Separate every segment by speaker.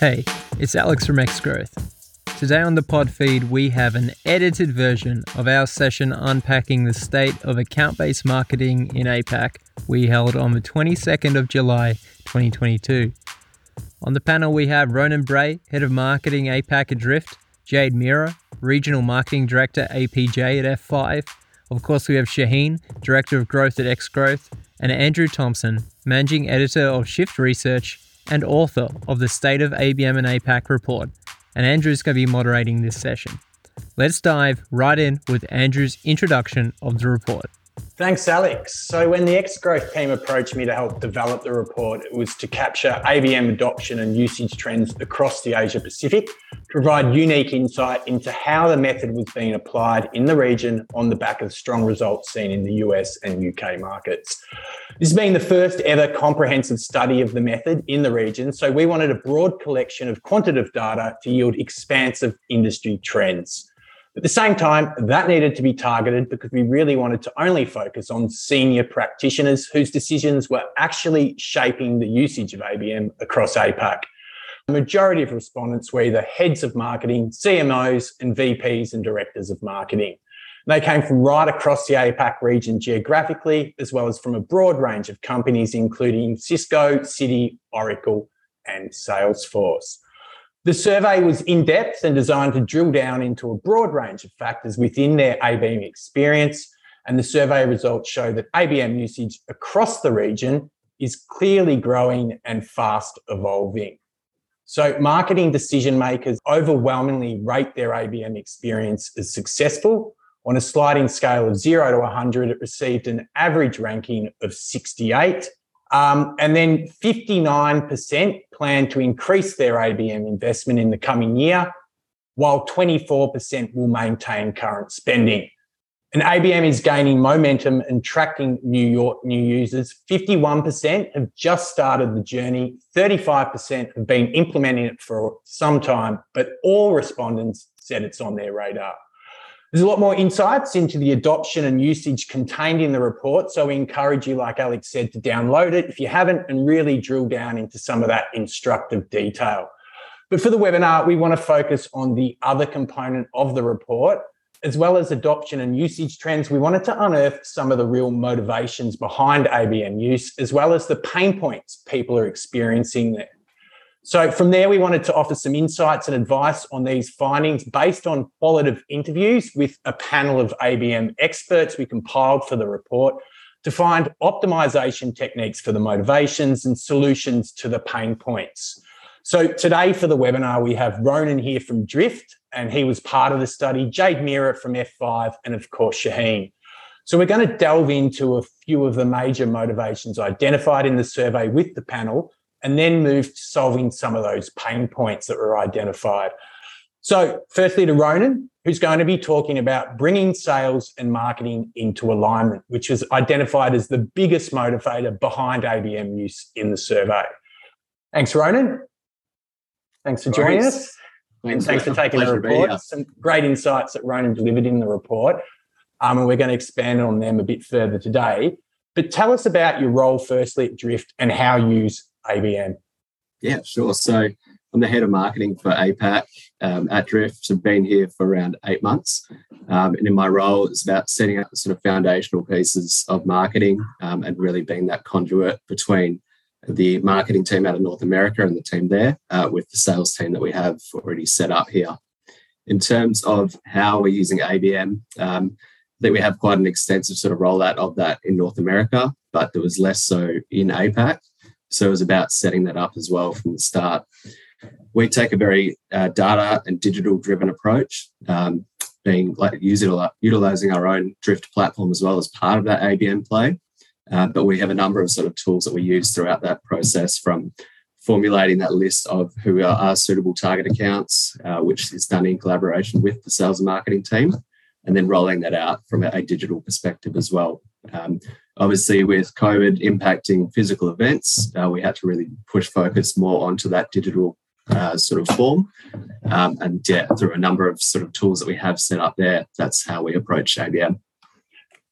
Speaker 1: Hey, it's Alex from X Growth. Today on the pod feed, we have an edited version of our session unpacking the state of account based marketing in APAC we held on the 22nd of July 2022. On the panel, we have Ronan Bray, Head of Marketing APAC at Drift, Jade Mira, Regional Marketing Director APJ at F5. Of course, we have Shaheen, Director of Growth at X Growth, and Andrew Thompson, Managing Editor of Shift Research and author of the State of ABM and APAC report. And Andrew's going to be moderating this session. Let's dive right in with Andrew's introduction of the report.
Speaker 2: Thanks, Alex. So, when the X Growth team approached me to help develop the report, it was to capture ABM adoption and usage trends across the Asia Pacific, provide unique insight into how the method was being applied in the region on the back of strong results seen in the US and UK markets. This has been the first ever comprehensive study of the method in the region, so we wanted a broad collection of quantitative data to yield expansive industry trends. At the same time, that needed to be targeted because we really wanted to only focus on senior practitioners whose decisions were actually shaping the usage of ABM across APAC. The majority of respondents were either heads of marketing, CMOs, and VPs and directors of marketing. They came from right across the APAC region geographically, as well as from a broad range of companies, including Cisco, Citi, Oracle, and Salesforce. The survey was in depth and designed to drill down into a broad range of factors within their ABM experience. And the survey results show that ABM usage across the region is clearly growing and fast evolving. So, marketing decision makers overwhelmingly rate their ABM experience as successful. On a sliding scale of zero to 100, it received an average ranking of 68 um, and then 59% plan to increase their ABM investment in the coming year, while 24% will maintain current spending. And ABM is gaining momentum and tracking New York new users. 51% have just started the journey. 35% have been implementing it for some time, but all respondents said it's on their radar. There's a lot more insights into the adoption and usage contained in the report. So we encourage you, like Alex said, to download it if you haven't and really drill down into some of that instructive detail. But for the webinar, we want to focus on the other component of the report, as well as adoption and usage trends. We wanted to unearth some of the real motivations behind ABM use, as well as the pain points people are experiencing. So from there, we wanted to offer some insights and advice on these findings based on qualitative interviews with a panel of ABM experts we compiled for the report to find optimization techniques for the motivations and solutions to the pain points. So today for the webinar, we have Ronan here from Drift, and he was part of the study, Jade Mira from F5, and of course, Shaheen. So we're going to delve into a few of the major motivations identified in the survey with the panel and then move to solving some of those pain points that were identified. So, firstly, to Ronan, who's going to be talking about bringing sales and marketing into alignment, which was identified as the biggest motivator behind ABM use in the survey. Thanks, Ronan. Thanks for joining us. Thanks, and thanks for taking the report. Some great insights that Ronan delivered in the report. Um, and we're going to expand on them a bit further today. But tell us about your role, firstly, at Drift and how you use ABM?
Speaker 3: Yeah, sure. So I'm the head of marketing for APAC um, at Drift. I've been here for around eight months. Um, and in my role, it's about setting up the sort of foundational pieces of marketing um, and really being that conduit between the marketing team out of North America and the team there uh, with the sales team that we have already set up here. In terms of how we're using ABM, um, I think we have quite an extensive sort of rollout of that in North America, but there was less so in APAC. So it was about setting that up as well from the start. We take a very uh, data and digital driven approach, um, being like utilizing our own Drift platform as well as part of that ABM play. Uh, but we have a number of sort of tools that we use throughout that process from formulating that list of who are suitable target accounts, uh, which is done in collaboration with the sales and marketing team, and then rolling that out from a, a digital perspective as well. Um, obviously, with COVID impacting physical events, uh, we had to really push focus more onto that digital uh, sort of form. Um, and yeah, through a number of sort of tools that we have set up there, that's how we approach ABM.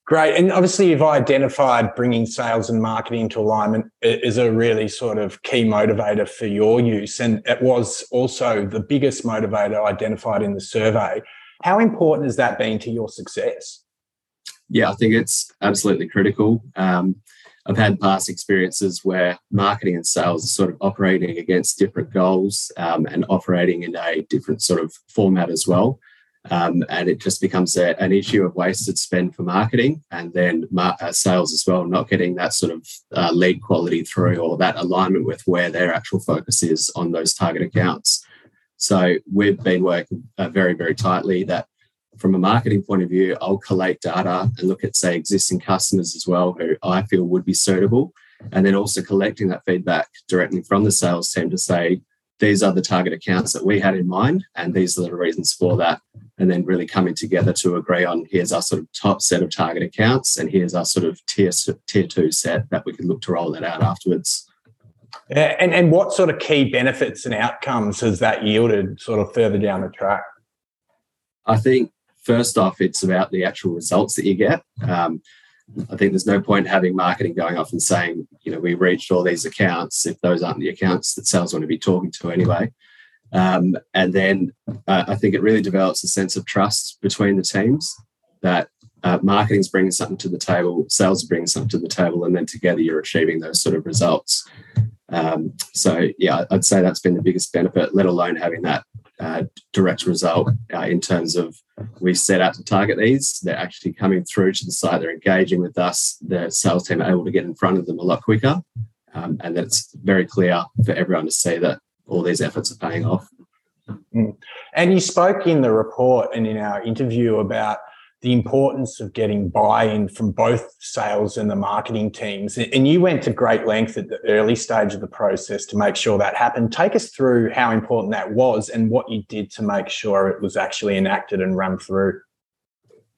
Speaker 2: Great. And obviously, you've identified bringing sales and marketing into alignment is a really sort of key motivator for your use. And it was also the biggest motivator identified in the survey. How important has that been to your success?
Speaker 3: Yeah, I think it's absolutely critical. Um, I've had past experiences where marketing and sales are sort of operating against different goals um, and operating in a different sort of format as well. Um, and it just becomes a, an issue of wasted spend for marketing and then mar- uh, sales as well, not getting that sort of uh, lead quality through or that alignment with where their actual focus is on those target accounts. So we've been working uh, very, very tightly that from a marketing point of view, I'll collate data and look at, say, existing customers as well who I feel would be suitable. And then also collecting that feedback directly from the sales team to say, these are the target accounts that we had in mind, and these are the reasons for that. And then really coming together to agree on here's our sort of top set of target accounts, and here's our sort of tier, tier two set that we can look to roll that out afterwards.
Speaker 2: Yeah, and, and what sort of key benefits and outcomes has that yielded sort of further down the track?
Speaker 3: I think first off, it's about the actual results that you get. Um, I think there's no point having marketing going off and saying, you know, we reached all these accounts if those aren't the accounts that sales want to be talking to anyway. Um, and then uh, I think it really develops a sense of trust between the teams that uh, marketing's bringing something to the table, sales bringing something to the table, and then together you're achieving those sort of results. Um, so yeah, I'd say that's been the biggest benefit, let alone having that uh, direct result uh, in terms of we set out to target these. They're actually coming through to the site. They're engaging with us. The sales team are able to get in front of them a lot quicker, um, and that's very clear for everyone to see that all these efforts are paying off.
Speaker 2: Mm. And you spoke in the report and in our interview about the importance of getting buy-in from both sales and the marketing teams. And you went to great length at the early stage of the process to make sure that happened. Take us through how important that was and what you did to make sure it was actually enacted and run through.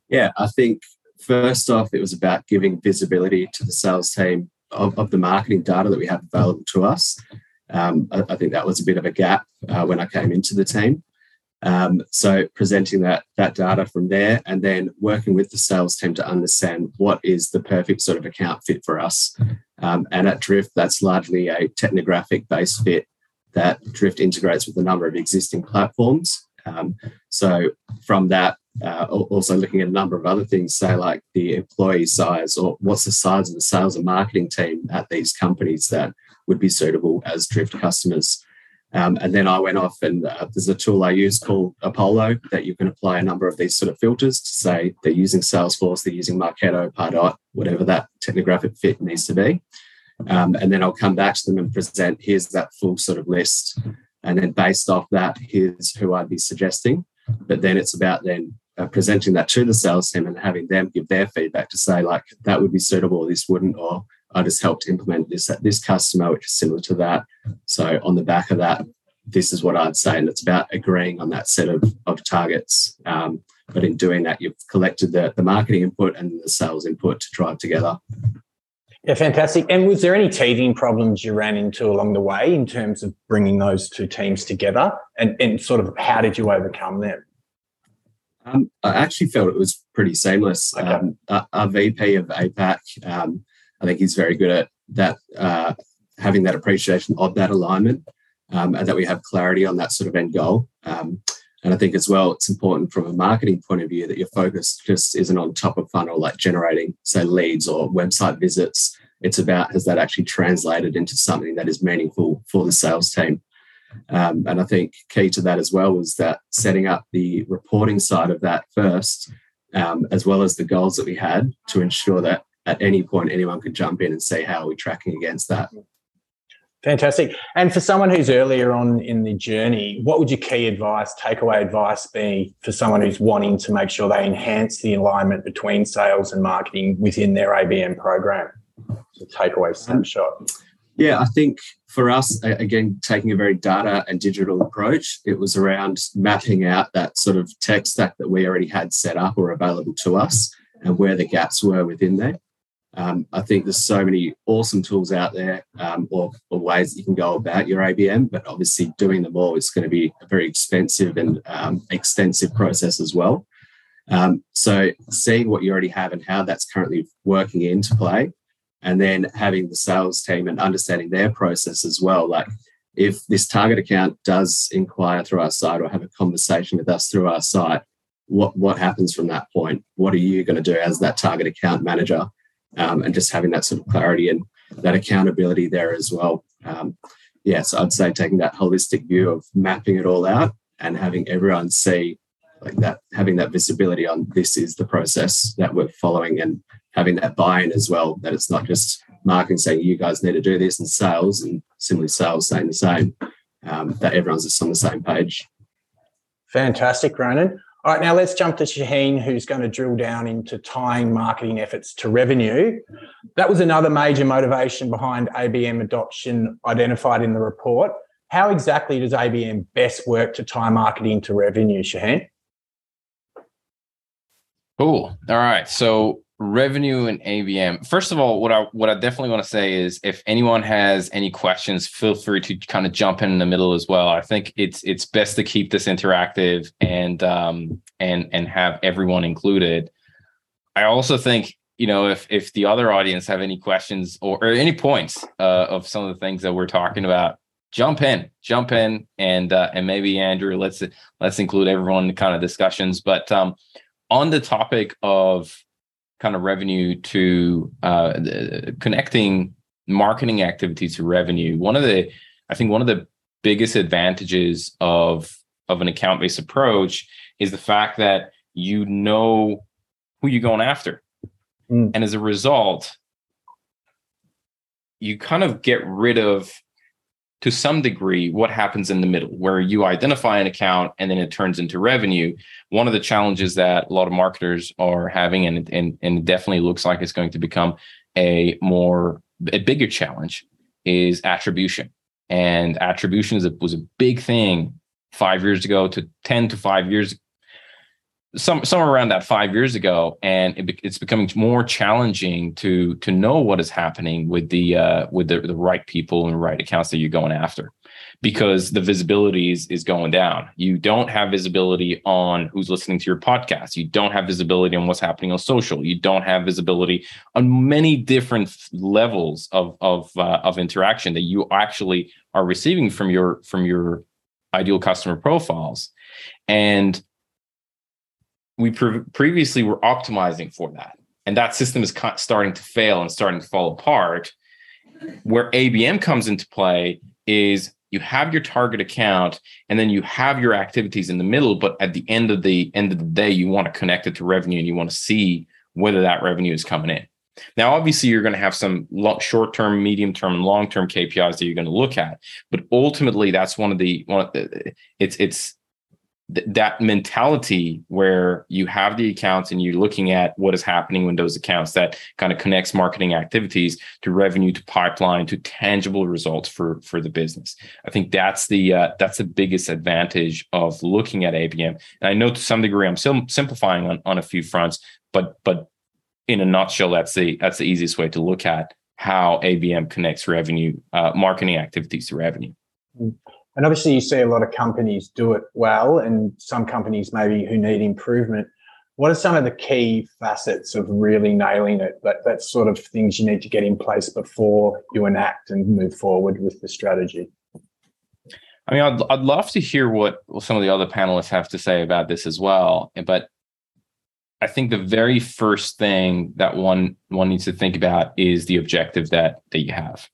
Speaker 3: Yeah, I think first off, it was about giving visibility to the sales team of, of the marketing data that we have available to us. Um, I, I, think that was a bit of a gap uh, when I came into the team. Um, so presenting that that data from there, and then working with the sales team to understand what is the perfect sort of account fit for us. Um, and at Drift, that's largely a technographic based fit that Drift integrates with a number of existing platforms. Um, so from that, uh, also looking at a number of other things, say like the employee size or what's the size of the sales and marketing team at these companies that would be suitable as Drift customers. Um, and then I went off and uh, there's a tool I use called Apollo that you can apply a number of these sort of filters to say they're using Salesforce, they're using Marketo, Pardot, whatever that technographic fit needs to be. Um, and then I'll come back to them and present here's that full sort of list. And then based off that, here's who I'd be suggesting. But then it's about then uh, presenting that to the sales team and having them give their feedback to say, like, that would be suitable, this wouldn't, or I just helped implement this at this customer, which is similar to that. So on the back of that, this is what I'd say. And it's about agreeing on that set of, of targets. Um, but in doing that, you've collected the, the marketing input and the sales input to drive together.
Speaker 2: Yeah, fantastic. And was there any teething problems you ran into along the way in terms of bringing those two teams together? And, and sort of how did you overcome them?
Speaker 3: Um, I actually felt it was pretty seamless. Okay. Um, our, our, VP of APAC um, I think he's very good at that, uh, having that appreciation of that alignment um, and that we have clarity on that sort of end goal. Um, and I think as well, it's important from a marketing point of view that your focus just isn't on top of funnel, like generating, say, leads or website visits. It's about has that actually translated into something that is meaningful for the sales team. Um, and I think key to that as well was that setting up the reporting side of that first, um, as well as the goals that we had to ensure that at any point anyone could jump in and say how are we tracking against that.
Speaker 2: Fantastic. And for someone who's earlier on in the journey what would your key advice takeaway advice be for someone who's wanting to make sure they enhance the alignment between sales and marketing within their abm program? So takeaway snapshot.
Speaker 3: Yeah i think for us again taking a very data and digital approach it was around mapping out that sort of tech stack that we already had set up or available to us and where the gaps were within there um, I think there's so many awesome tools out there um, or, or, ways that you can go about your ABM, but obviously doing them all is going to be a very expensive and um, extensive process as well. Um, so seeing what you already have and how that's currently working into play, and then having the sales team and understanding their process as well. Like if this target account does inquire through our site or have a conversation with us through our site, what what happens from that point? What are you going to do as that target account manager? Um, and just having that sort of clarity and that accountability there as well. Um, yes, I'd say taking that holistic view of mapping it all out and having everyone see like that, having that visibility on this is the process that we're following and having that buy-in as well, that it's not just marketing saying you guys need to do this and sales and similarly sales saying the same, um, that everyone's just on the same page.
Speaker 2: Fantastic, Ronan. All right, now let's jump to Shaheen, who's going to drill down into tying marketing efforts to revenue. That was another major motivation behind ABM adoption identified in the report. How exactly does ABM best work to tie marketing to revenue, Shaheen?
Speaker 4: Cool. All right. So revenue and ABM. First of all, what I what I definitely want to say is if anyone has any questions, feel free to kind of jump in in the middle as well. I think it's it's best to keep this interactive and um and and have everyone included. I also think you know if if the other audience have any questions or, or any points uh, of some of the things that we're talking about jump in jump in and uh, and maybe andrew let's let's include everyone in the kind of discussions but um on the topic of kind of revenue to uh, connecting marketing activities to revenue one of the i think one of the biggest advantages of of an account based approach is the fact that you know who you're going after mm. and as a result you kind of get rid of to some degree what happens in the middle where you identify an account and then it turns into revenue. One of the challenges that a lot of marketers are having and and, and it definitely looks like it's going to become a more a bigger challenge is attribution. And attribution is a, was a big thing five years ago to 10 to five years some somewhere around that five years ago, and it, it's becoming more challenging to to know what is happening with the uh, with the, the right people and right accounts that you're going after, because the visibility is, is going down. You don't have visibility on who's listening to your podcast. You don't have visibility on what's happening on social. You don't have visibility on many different levels of of uh, of interaction that you actually are receiving from your from your ideal customer profiles, and we pre- previously were optimizing for that. And that system is starting to fail and starting to fall apart. Where abm comes into play is you have your target account and then you have your activities in the middle but at the end of the end of the day you want to connect it to revenue and you want to see whether that revenue is coming in. Now obviously you're going to have some short term medium term and long term kpis that you're going to look at but ultimately that's one of the one of the, it's it's th- that mentality where you have the accounts and you're looking at what is happening with those accounts that kind of connects marketing activities to revenue to pipeline to tangible results for for the business. I think that's the uh, that's the biggest advantage of looking at abm and i know to some degree i'm still simplifying on, on a few fronts but but in a nutshell that's the that's the easiest way to look at how abm connects revenue uh, marketing activities to revenue.
Speaker 2: Mm. And obviously, you see a lot of companies do it well, and some companies maybe who need improvement. What are some of the key facets of really nailing it? That that sort of things you need to get in place before you enact and move forward with the strategy.
Speaker 4: I mean, I'd I'd love to hear what some of the other panelists have to say about this as well. But I think the very first thing that one one needs to think about is the objective that that you have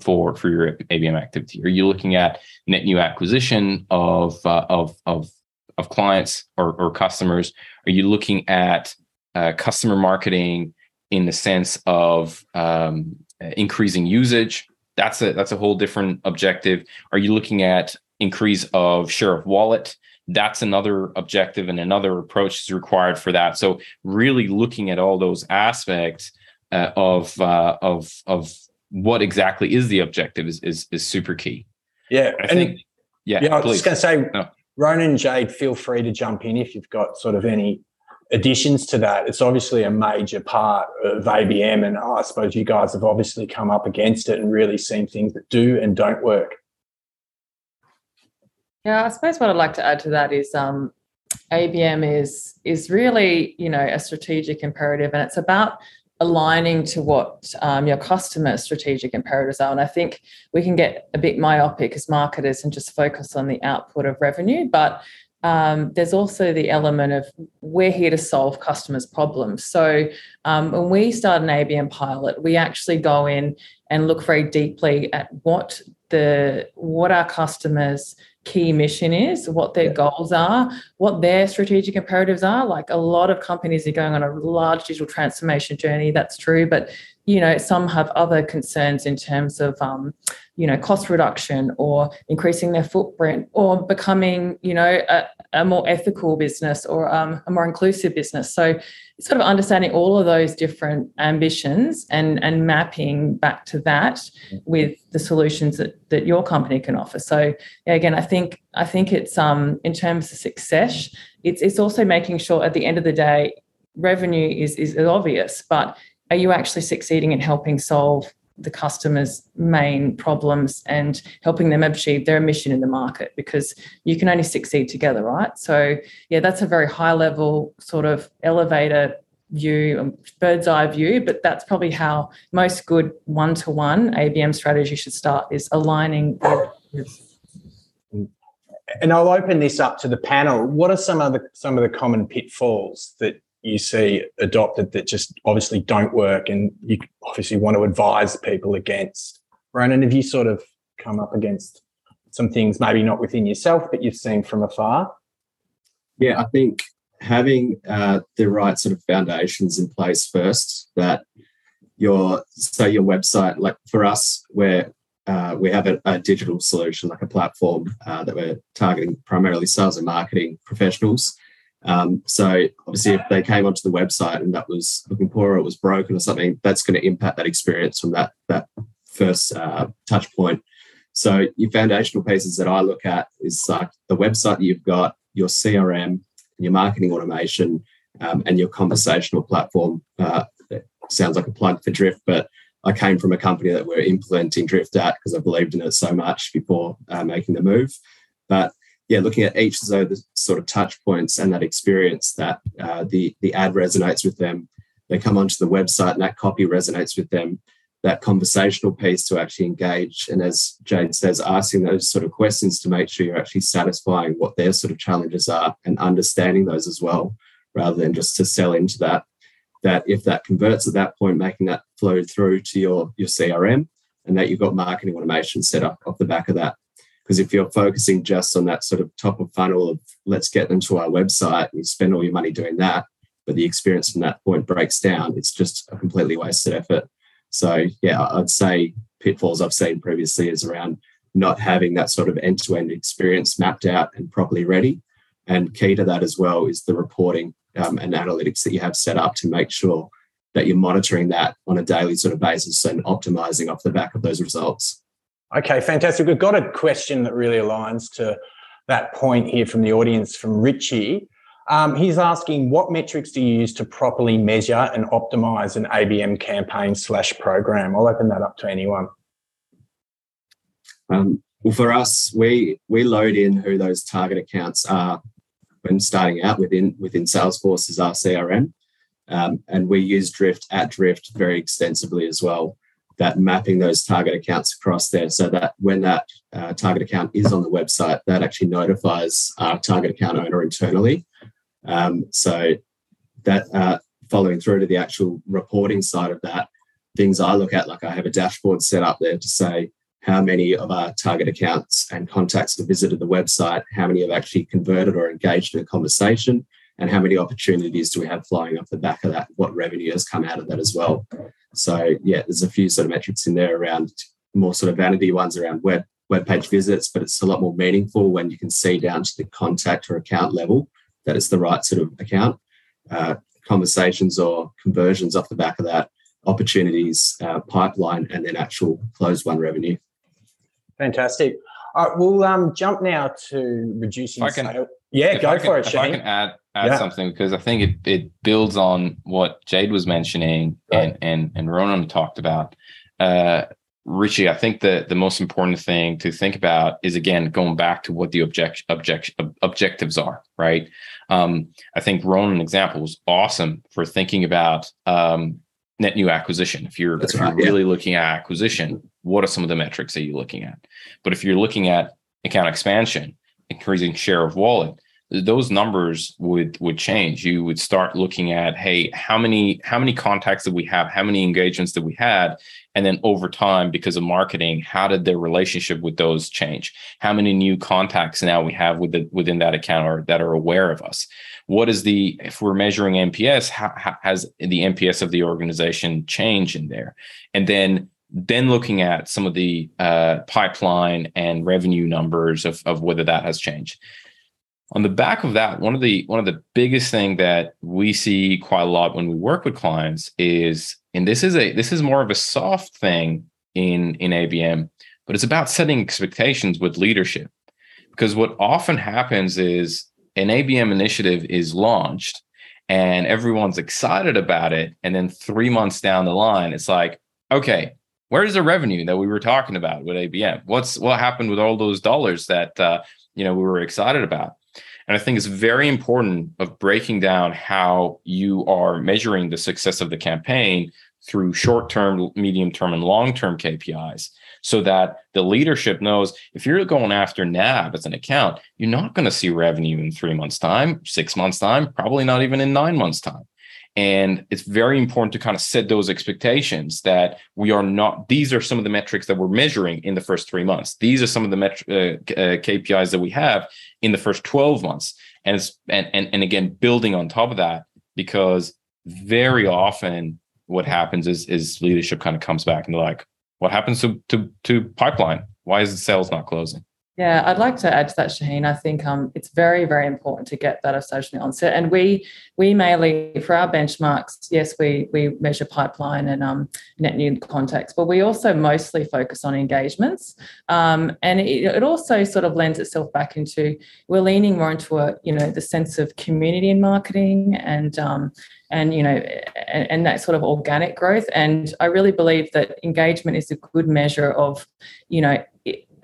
Speaker 4: for for your ABM activity? Are you looking at net new acquisition of uh, of of of clients or, or customers? Are you looking at uh, customer marketing in the sense of um, increasing usage? That's a that's a whole different objective. Are you looking at increase of share of wallet? That's another objective and another approach is required for that. So really looking at all those aspects uh, of uh, of of what exactly is the objective is is, is super key.
Speaker 2: Yeah,
Speaker 4: I think. Yeah,
Speaker 2: yeah. I was just going to say, no. Ronan and Jade, feel free to jump in if you've got sort of any additions to that. It's obviously a major part of ABM, and oh, I suppose you guys have obviously come up against it and really seen things that do and don't work.
Speaker 5: Yeah, I suppose what I'd like to add to that is um, ABM is is really you know a strategic imperative, and it's about aligning to what um, your customer strategic imperatives are. And I think we can get a bit myopic as marketers and just focus on the output of revenue, but um, there's also the element of we're here to solve customers' problems. So um, when we start an ABM pilot, we actually go in and look very deeply at what the what our customers key mission is, what their goals are, what their strategic imperatives are. Like a lot of companies are going on a large digital transformation journey. That's true, but you know some have other concerns in terms of um, you know cost reduction or increasing their footprint or becoming you know a, a more ethical business or um, a more inclusive business. So sort of understanding all of those different ambitions and and mapping back to that with the solutions that that your company can offer so yeah, again i think i think it's um in terms of success it's it's also making sure at the end of the day revenue is is obvious but are you actually succeeding in helping solve the customer's main problems and helping them achieve their mission in the market because you can only succeed together, right? So, yeah, that's a very high level sort of elevator view, um, bird's eye view, but that's probably how most good one to one ABM strategy should start is aligning.
Speaker 2: And I'll open this up to the panel. What are some of the some of the common pitfalls that you see adopted that just obviously don't work and you obviously want to advise people against. Ronan, have you sort of come up against some things, maybe not within yourself, but you've seen from afar?
Speaker 3: Yeah, I think having uh, the right sort of foundations in place first, that your so your website, like for us, where uh, we have a, a, digital solution, like a platform uh, that we're targeting primarily sales and marketing professionals. Um, so obviously, if they came onto the website and that was looking poor or it was broken or something, that's going to impact that experience from that that first uh, touch point. So your foundational pieces that I look at is like the website that you've got, your CRM, your marketing automation, um, and your conversational platform. Uh, sounds like a plug for Drift, but I came from a company that we're implementing Drift at because I believed in it so much before uh, making the move. But yeah, looking at each of those sort of touch points and that experience that uh, the the ad resonates with them. They come onto the website and that copy resonates with them. That conversational piece to actually engage, and as Jade says, asking those sort of questions to make sure you're actually satisfying what their sort of challenges are and understanding those as well, rather than just to sell into that. That if that converts at that point, making that flow through to your your CRM, and that you've got marketing automation set up off the back of that because if you're focusing just on that sort of top of funnel of let's get them to our website and you spend all your money doing that, but the experience from that point breaks down, it's just a completely wasted effort. So, yeah, I'd say pitfalls I've seen previously is around not having that sort of end to end experience mapped out and properly ready. And key to that as well is the reporting um, and analytics that you have set up to make sure that you're monitoring that on a daily sort of basis and optimizing off the back of those results.
Speaker 2: Okay, fantastic. We've got a question that really aligns to that point here from the audience from Richie. Um, he's asking, what metrics do you use to properly measure and optimize an ABM campaign slash program? I'll open that up to anyone.
Speaker 3: Um, well, for us, we we load in who those target accounts are when starting out within within Salesforce as our CRM, um, and we use Drift at Drift very extensively as well that mapping those target accounts across there so that when that uh, target account is on the website, that actually notifies our target account owner internally. Um, so that uh, following through to the actual reporting side of that, things I look at, like I have a dashboard set up there to say how many of our target accounts and contacts have visited the website, how many have actually converted or engaged in a conversation, and how many opportunities do we have flying off the back of that, what revenue has come out of that as well. So yeah, there's a few sort of metrics in there around more sort of vanity ones around web web page visits, but it's a lot more meaningful when you can see down to the contact or account level that it's the right sort of account. Uh, conversations or conversions off the back of that, opportunities, uh, pipeline, and then actual closed won revenue.
Speaker 2: Fantastic. All right, we'll um, jump now to reducing
Speaker 4: I can, sale.
Speaker 2: Yeah, go for it,
Speaker 4: If I can add add yeah. something because I think it, it builds on what Jade was mentioning right. and and and Ronan talked about. Uh, Richie, I think that the most important thing to think about is again going back to what the object, object objectives are, right? Um, I think Ronan example was awesome for thinking about um, net new acquisition. If you're, if right, you're yeah. really looking at acquisition, what are some of the metrics that you're looking at? But if you're looking at account expansion, increasing share of wallet, those numbers would would change you would start looking at hey how many how many contacts did we have how many engagements did we had and then over time because of marketing how did their relationship with those change how many new contacts now we have with the, within that account or that are aware of us what is the if we're measuring nps how, how has the nps of the organization changed in there? And then then looking at some of the uh, pipeline and revenue numbers of, of whether that has changed. On the back of that one of the one of the biggest thing that we see quite a lot when we work with clients is and this is a this is more of a soft thing in in abm but it's about setting expectations with leadership. Because what often happens is an abm initiative is launched and everyone's excited about it. And then three months down the line it's like okay where's the revenue that we were talking about with abm what's what happened with all those dollars that uh, you know we were excited about? And I think it's very important of breaking down how you are measuring the success of the campaign through short-term, medium-term, and long-term KPIs so that the leadership knows if you're going after NAB as an account, you're not going to see revenue in three months' time, six months' time, probably not even in nine months' time. And it's very important to kind of set those expectations that we are not, these are some of the metrics that we're measuring in the first three months. These are some of the met- uh, uh, KPIs that we have in the first 12 months. And it's, and, and, and again, building on top of that, because very often what happens is, is leadership kind of comes back and they're like, what happens to, to, to pipeline? Why is the sales not closing?
Speaker 5: Yeah, I'd like to add to that, Shaheen. I think um, it's very, very important to get that association onset. And we we mainly for our benchmarks, yes, we we measure pipeline and um, net new contacts, but we also mostly focus on engagements. Um, and it, it, also sort of lends itself back into we're leaning more into a you know the sense of community in marketing and um, and you know and, and, that sort of organic growth and i really believe that engagement is a good measure of you know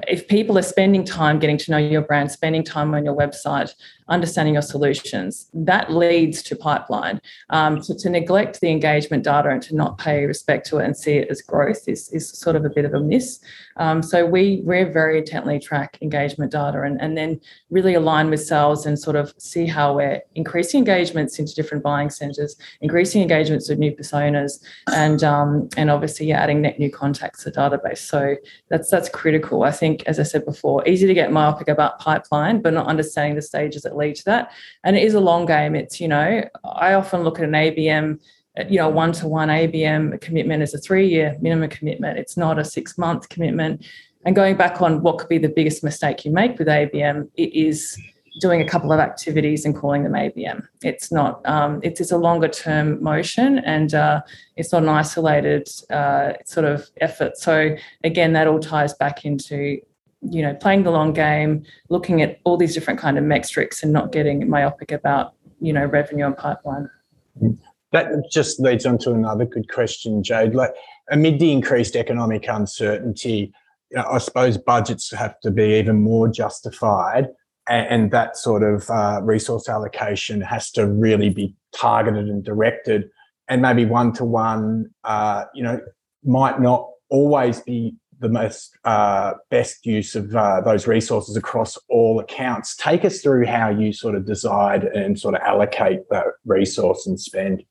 Speaker 5: if people are spending time getting to know your brand, spending time on your website, understanding your solutions, that leads to pipeline. Um, to, to, neglect the engagement data and to not pay respect to it and see it as growth is, is sort of a bit of a miss. Um, so we we very intently track engagement data and, and then really align with sales and sort of see how we're increasing engagements into different buying centers, increasing engagements with new personas, and um, and obviously adding net new contacts to the database. So that's that's critical. I think, as I said before, easy to get myopic about pipeline, but not understanding the stages that lead to that. And it is a long game. It's you know I often look at an ABM you know, one to one ABM commitment is a three year minimum commitment. It's not a six month commitment. And going back on what could be the biggest mistake you make with ABM, it is doing a couple of activities and calling them ABM. It's not, um, it's, it's a longer term motion and uh, it's not an isolated uh, sort of effort. So again, that all ties back into you know playing the long game looking at all these different kind of metrics and not getting myopic about you know revenue and pipeline
Speaker 2: that just leads on to another good question, Jade. Like amid the increased economic uncertainty, I suppose budgets have to be even more justified, and, that sort of uh, resource allocation has to really be targeted and directed, and maybe one to one, you know, might not always be the most uh, best use of uh, those resources across all accounts. Take us through how you sort of decide and sort of allocate that resource and spend.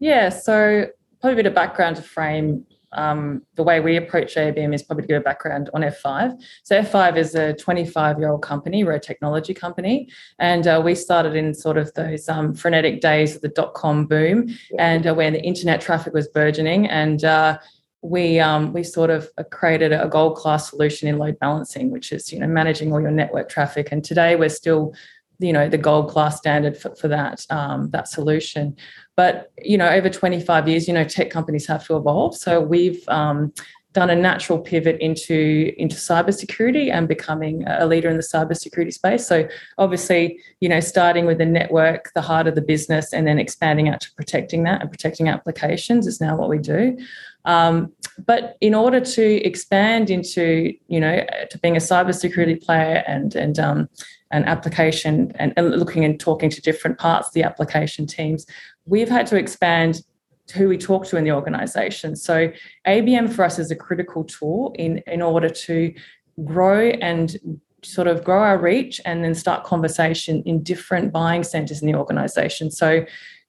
Speaker 5: Yeah, so probably a bit of background to frame um, the way we approach ABM is probably to give a background on F5. So F5 is a 25 year old company. We're a technology company, and uh, we started in sort of those um, frenetic days of the dot com boom, and uh, when the internet traffic was burgeoning, and uh, we um, we sort of created a gold class solution in load balancing, which is you know managing all your network traffic. And today we're still you know the gold class standard for, for that um, that solution but you know over 25 years you know tech companies have to evolve so we've um, done a natural pivot into into cybersecurity and becoming a leader in the cybersecurity space. So obviously, you know, starting with the network, the heart of the business, and then expanding out to protecting that and protecting applications is now what we do. Um, but in order to expand into, you know, to being a cybersecurity player and and um, an application and, and looking and talking to different parts of the application teams, we've had to expand who we talk to in the organization. So ABM for us is a critical tool in, in order to grow and sort of grow our reach and then start conversation in different buying centers in the organization. So,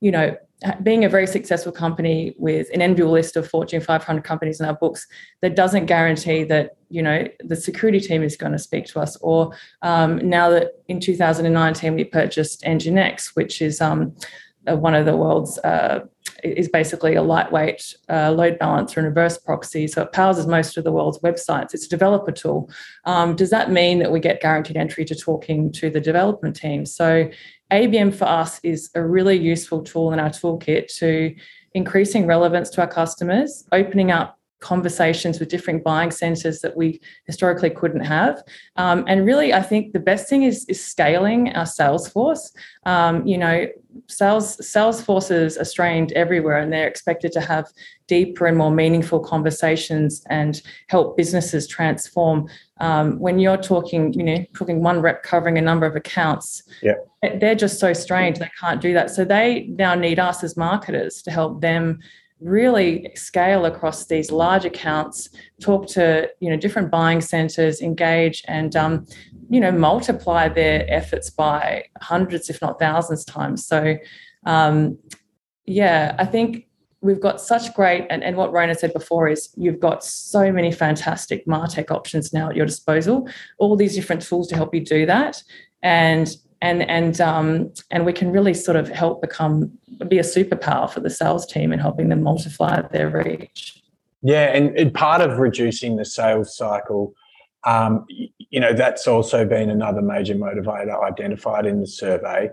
Speaker 5: you know, being a very successful company with an enviable list of Fortune 500 companies in our books, that doesn't guarantee that you know the security team is going to speak to us. Or um, now that in 2019 we purchased Nginx, which is um, one of the world's uh, is basically a lightweight uh, load balancer and reverse proxy. So it powers most of the world's websites. It's a developer tool. Um, does that mean that we get guaranteed entry to talking to the development team? So ABM for us is a really useful tool in our toolkit to increasing relevance to our customers, opening up conversations with different buying centers that we historically couldn't have. Um, and really, I think the best thing is, is scaling our sales force. Um, you know, sales sales forces are strained everywhere and they're expected to have deeper and more meaningful conversations and help businesses transform um, when you're talking you know talking one rep covering a number of accounts
Speaker 2: yeah.
Speaker 5: They're just so strange they can't do that. So they now need us as marketers to help them really scale across these large accounts talk to you know different buying centers engage and um, you know multiply their efforts by hundreds if not thousands times. So um, yeah i think we've got such great and, and what Ronan said before is you've got so many fantastic martech options now at your disposal all these different tools to help you do that. And and and um, and we can really sort of help become be a superpower for the sales team in helping them multiply their reach
Speaker 2: yeah and, and part of reducing the sales cycle um, you know, that's also been another major motivator identified in the survey.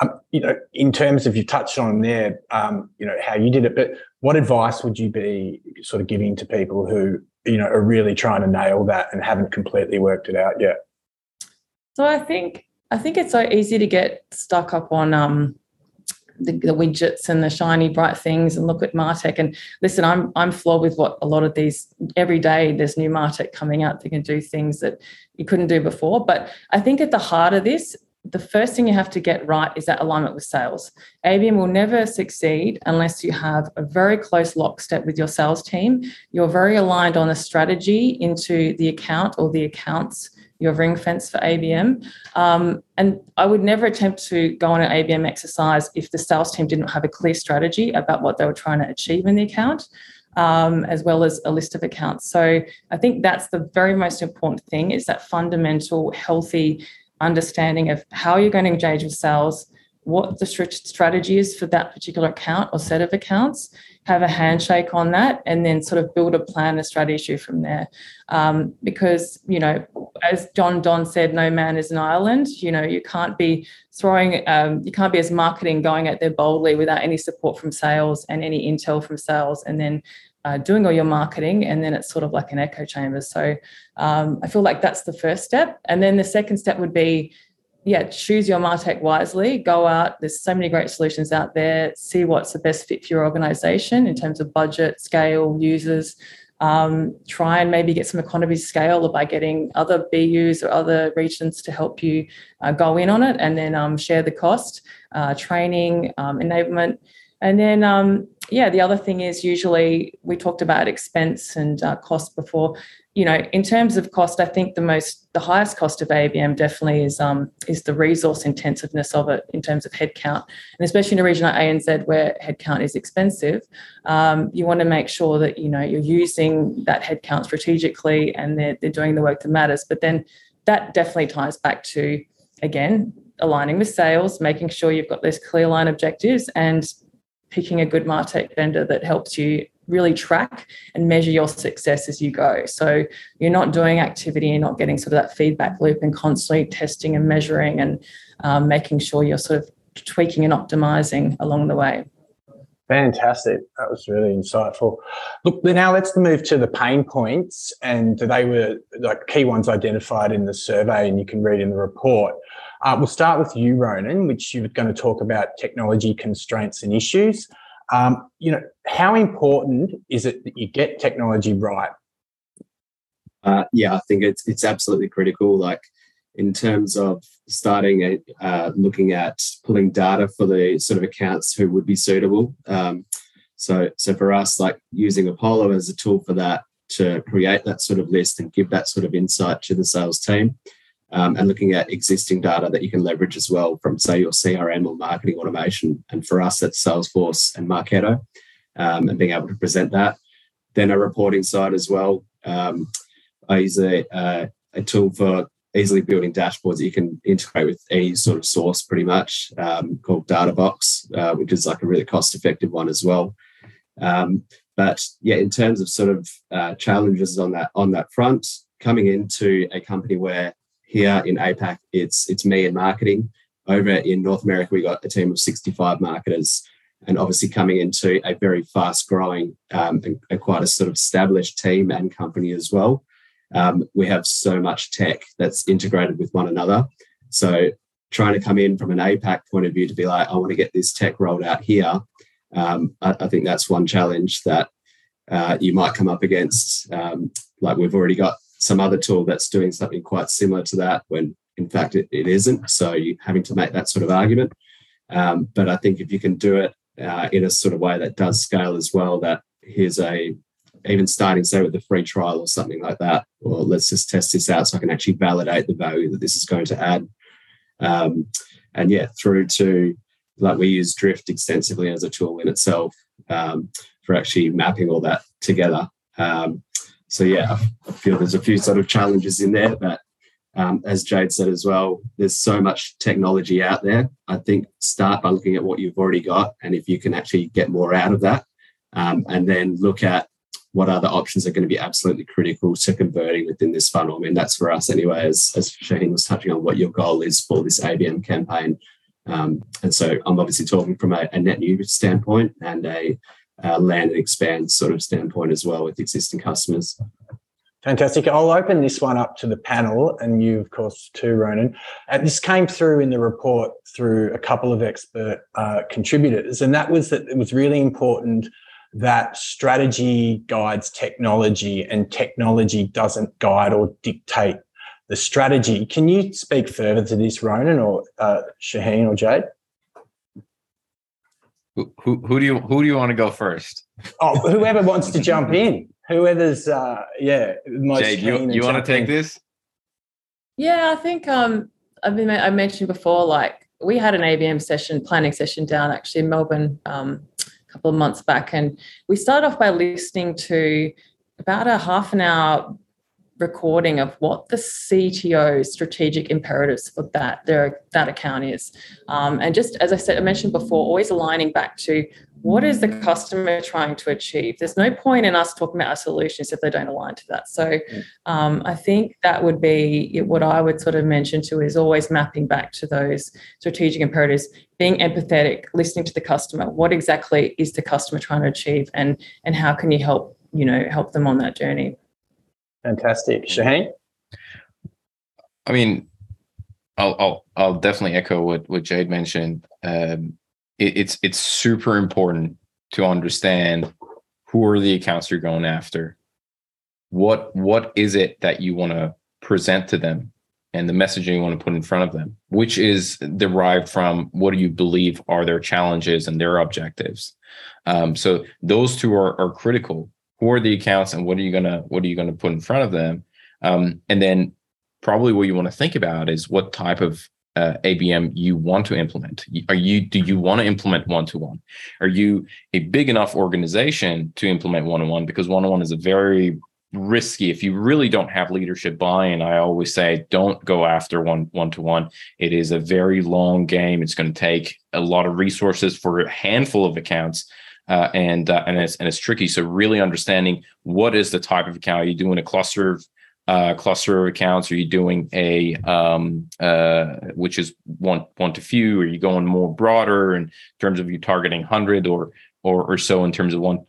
Speaker 2: Um, you know, in terms of you touched on there, um, you know, how you did it, but what advice would you be sort of giving to people who, you know, are really trying to nail that and haven't completely worked it out yet?
Speaker 5: So I think I think it's so easy to get stuck up on um, the, the, widgets and the shiny bright things and look at martech and listen i'm i'm flawed with what a lot of these every day there's new martech coming out that can do things that you couldn't do before but i think at the heart of this the first thing you have to get right is that alignment with sales. ABM will never succeed unless you have a very close lockstep with your sales team. You're very aligned on a strategy into the account or the accounts your ring fence for ABM. Um, and I would never attempt to go on an ABM exercise if the sales team didn't have a clear strategy about what they were trying to achieve in the account. Um, as well as a list of accounts. So I think that's the very most important thing is that fundamental, healthy understanding of how you're going to engage with sales, what the strategy is for that particular account or set of accounts, have a handshake on that, and then sort of build a plan, a strategy from there. Um, because, you know, as John Donne said, no man is an island. You know, you can't be throwing, um, you can't be as marketing going out there boldly without any support from sales and any intel from sales, and then uh, doing all your marketing, and then it's sort of like an echo chamber. So um, I feel like that's the first step. And then the second step would be yeah, choose your Martech wisely. Go out. There's so many great solutions out there. See what's the best fit for your organization in terms of budget, scale, users. Um, try and maybe get some economies of scale by getting other BUs or other regions to help you uh, go in on it and then um, share the cost, uh, training, um, enablement. And then, um, yeah, the other thing is usually we talked about expense and uh, cost before you know, in terms of cost, I think the most, the highest cost of ABM definitely is um, is the resource intensiveness of it in terms of headcount, and especially in a region like ANZ where headcount is expensive. Um, you want to make sure that you know you're using that headcount strategically and they're they're doing the work that matters. But then that definitely ties back to again aligning with sales, making sure you've got those clear line objectives, and picking a good martech vendor that helps you really track and measure your success as you go. So you're not doing activity, you're not getting sort of that feedback loop and constantly testing and measuring and um, making sure you're sort of tweaking and optimizing along the way.
Speaker 2: Fantastic. That was really insightful. Look, now let's move to the pain points, and they were like key ones identified in the survey, and you can read in the report. Uh, we'll start with you, Ronan, which you're going to talk about technology constraints and issues. Um, you know, how important is it that you get technology right?
Speaker 3: Uh, yeah, I think it's it's absolutely critical. Like in terms of starting a, uh, looking at pulling data for the sort of accounts who would be suitable. Um, so, so for us, like using Apollo as a tool for that to create that sort of list and give that sort of insight to the sales team, um, and looking at existing data that you can leverage as well from, say, your CRM or marketing automation. And for us, that's Salesforce and Marketo, um, and being able to present that. Then a reporting side as well. Um, I use a, a tool for easily building dashboards that you can integrate with any sort of source pretty much um, called Databox, uh, which is like a really cost effective one as well. Um, but yeah, in terms of sort of uh, challenges on that on that front, coming into a company where here in APAC it's it's me in marketing. Over in North America, we got a team of 65 marketers, and obviously coming into a very fast growing um, and, and quite a sort of established team and company as well um, we have so much tech that's integrated with one another. So trying to come in from an APAC point of view to be like, I want to get this tech rolled out here. Um, I, I, think that's one challenge that uh, you might come up against. Um, like we've already got some other tool that's doing something quite similar to that when in fact it, it isn't. So you're having to make that sort of argument. Um, but I think if you can do it uh, in a sort of way that does scale as well, that here's a even starting, say, with a free trial or something like that, or let's just test this out so I can actually validate the value that this is going to add. Um, and yeah, through to like we use Drift extensively as a tool in itself um, for actually mapping all that together. Um, so yeah, I feel there's a few sort of challenges in there, but um, as Jade said as well, there's so much technology out there. I think start by looking at what you've already got, and if you can actually get more out of that, um, and then look at what other options are going to be absolutely critical to converting within this funnel. I mean, that's for us anyway, as, as Shaheen was touching on what your goal is for this ABM campaign. Um, and so I'm obviously talking from a, a net new standpoint and a uh, land and expand sort of standpoint as well with existing customers.
Speaker 2: Fantastic. I'll open this one up to the panel and you, of course, too, Ronan. Uh, this came through in the report through a couple of expert uh, contributors, and that was that it was really important that strategy guides technology and technology doesn't guide or dictate the strategy. Can you speak further to this, Ronan or uh, Shaheen or Jade?
Speaker 4: Who, who, who do you who do you want to go first?
Speaker 2: Oh, whoever wants to jump in. Whoever's uh, yeah most.
Speaker 4: Jade, you, you want to take in. this?
Speaker 5: Yeah, I think um, I mean I mentioned before, like we had an ABM session, planning session down actually in Melbourne um, a couple of months back. And we started off by listening to about a half an hour recording of what the CTO strategic imperatives for that their that account is, um, and just as I said, I mentioned before, always aligning back to what is the customer trying to achieve. There's no point in us talking about our solutions if they don't align to that. So, um, I think that would be what I would sort of mention to is always mapping back to those strategic imperatives, being empathetic, listening to the customer. What exactly is the customer trying to achieve, and and how can you help you know help them on that journey?
Speaker 2: Fantastic. Shaheen?
Speaker 4: I mean, I'll, I'll, I'll definitely echo what, what Jade mentioned. Um, it, it's, it's super important to understand who are the accounts you're going after. What, what is it that you want to present to them and the messaging you want to put in front of them, which is derived from what do you believe are their challenges and their objectives. Um, so those two are, are critical who are the accounts and what are you gonna what are you gonna put in front of them um, and then probably what you want to think about is what type of uh, ABM you want to implement. Are you do you want to implement one to one? Are you a big enough organization to implement one on one? Because one on one is a very risky. If you really don't have leadership buy-in, I always say don't go after one one to one. It is a very long game. It's going to take a lot of resources for a handful of accounts uh, and uh, and it's and it's tricky. So really understanding what is the type of account. Are you doing a cluster of uh, cluster of accounts? Are you doing a um, uh, which is one one to few? Are you going more broader in terms of you targeting hundred or or, or so in terms of one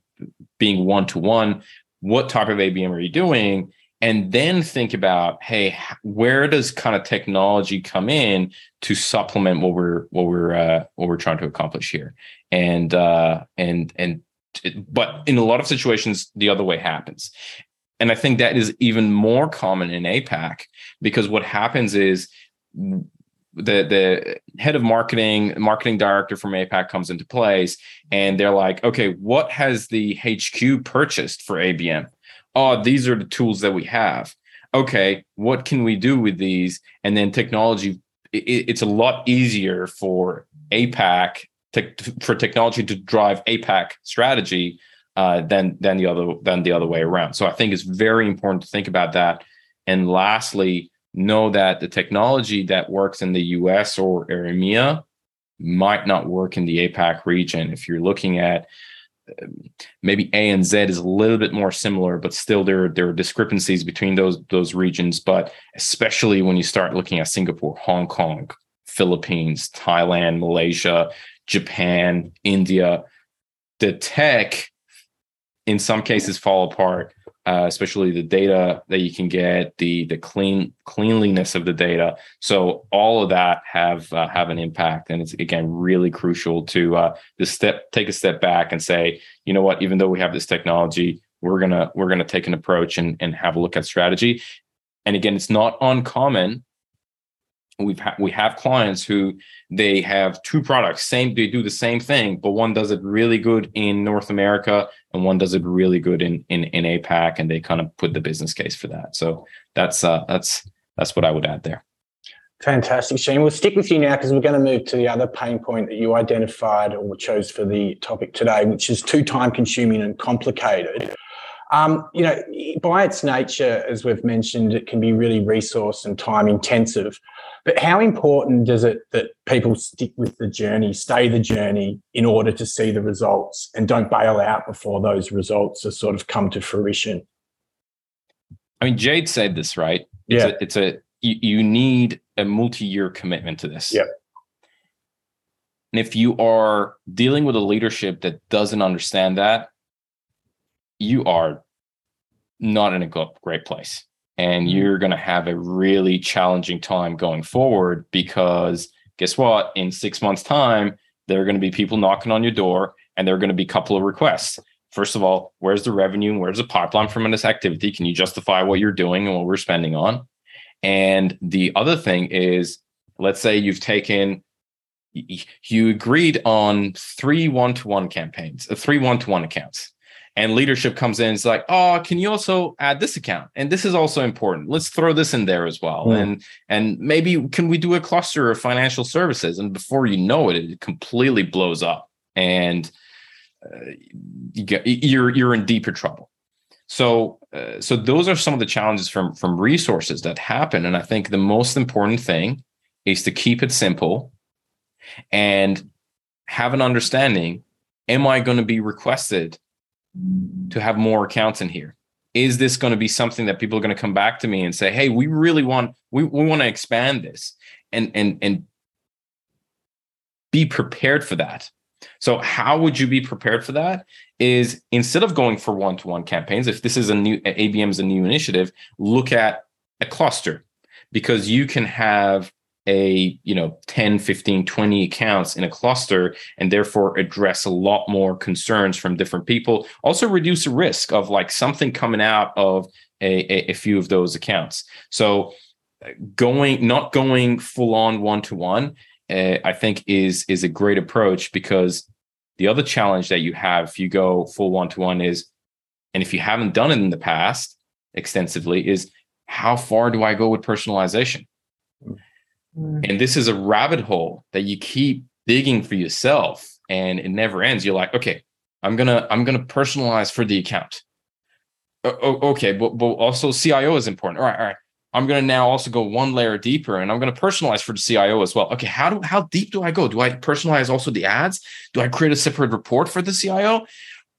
Speaker 4: being one to one. What type of ABM are you doing? And then think about, hey, where does kind of technology come in to supplement what we're what we're uh, what we're trying to accomplish here? And uh, and and but in a lot of situations, the other way happens. And I think that is even more common in APAC because what happens is the the head of marketing, marketing director from APAC comes into place, and they're like, okay, what has the HQ purchased for ABM? Oh, these are the tools that we have. Okay, what can we do with these? And then technology, it, it's a lot easier for APAC te- for technology to drive APAC strategy uh, than than the other than the other way around. So I think it's very important to think about that. And lastly, know that the technology that works in the US or EMEA might not work in the APAC region. If you're looking at maybe A and Z is a little bit more similar, but still there, there are discrepancies between those those regions. But especially when you start looking at Singapore, Hong Kong, Philippines, Thailand, Malaysia, Japan, India, the tech in some cases fall apart, uh, especially the data that you can get, the the clean cleanliness of the data. So all of that have uh, have an impact, and it's again really crucial to uh, to step take a step back and say, you know what, even though we have this technology, we're gonna we're gonna take an approach and and have a look at strategy. And again, it's not uncommon we've ha- we have clients who they have two products same they do the same thing but one does it really good in north america and one does it really good in in, in apac and they kind of put the business case for that so that's uh that's that's what i would add there
Speaker 2: Fantastic, Shaheen. We'll stick with you now because we're going to move to the other pain point that you identified or chose for the topic today, which is too time consuming and complicated. Um, you know, by its nature, as we've mentioned, it can be really resource and time intensive. But how important is it that people stick with the journey, stay the journey in order to see the results and don't bail out before those results are sort of come to fruition?
Speaker 4: I mean, Jade said this, right?
Speaker 2: It's
Speaker 4: yeah.
Speaker 2: A,
Speaker 4: it's a, you, you need a multi year commitment to this.
Speaker 2: Yeah.
Speaker 4: And if you are dealing with a leadership that doesn't understand that, you are not in a great place and mm-hmm. you're going to have a really challenging time going forward because guess what? In six months time there are going to be people knocking on your door and there are going to be a couple of requests. First of all where's the revenue? Where's the pipeline from this activity? Can you justify what you're doing and what we're spending on? And the other thing is let's say you've taken you agreed on three one-to-one campaigns uh, three one-to-one accounts and leadership comes in it's like oh can you also add this account? And this is also important. Let's throw this in there as well. Mm. and and maybe can we do a cluster of financial services? And before you know it it completely blows up and uh, you get, you're you're in deeper trouble. So uh, so those are some of the challenges from from resources that happen. And i think the most important thing is to keep it simple and have an understanding. Am i going to be requested to have more accounts in here? Is this going to be something that people are going to come back to me and say, "Hey, we really want we, we want to expand this," and and and be prepared for that. So, how would you be prepared for that? Is instead of going for one-to-one campaigns, if this is a new ABM is a new initiative, look at a cluster because you can have a you know 10 15 20 accounts in a cluster and therefore address a lot more concerns from different people. Also reduce the risk of like something coming out of a, a, few of those accounts. So going not going full on one to one i think is is a great approach because the other challenge that you have if you go full one to one is and if you haven't done it in the past extensively is how far do i go with personalization Mm. And this is a rabbit hole that you keep digging for yourself and it never ends. You're like, okay, I'm gonna I'm gonna personalize for the account. okay, but, but also CIO is important. All right, all right. I'm gonna now also go one layer deeper and I'm gonna personalize for the CIO as well. Okay, how do how deep do I go? Do I personalize also the ads? Do I create a separate report for the CIO?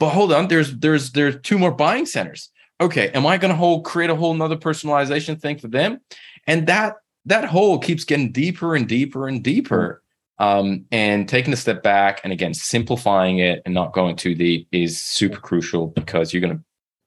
Speaker 4: But hold on, there's there's there's two more buying centers. Okay, am I gonna hold create a whole nother personalization thing for them? And that that hole keeps getting deeper and deeper and deeper Um, and taking a step back and again simplifying it and not going too deep is super crucial because you're going to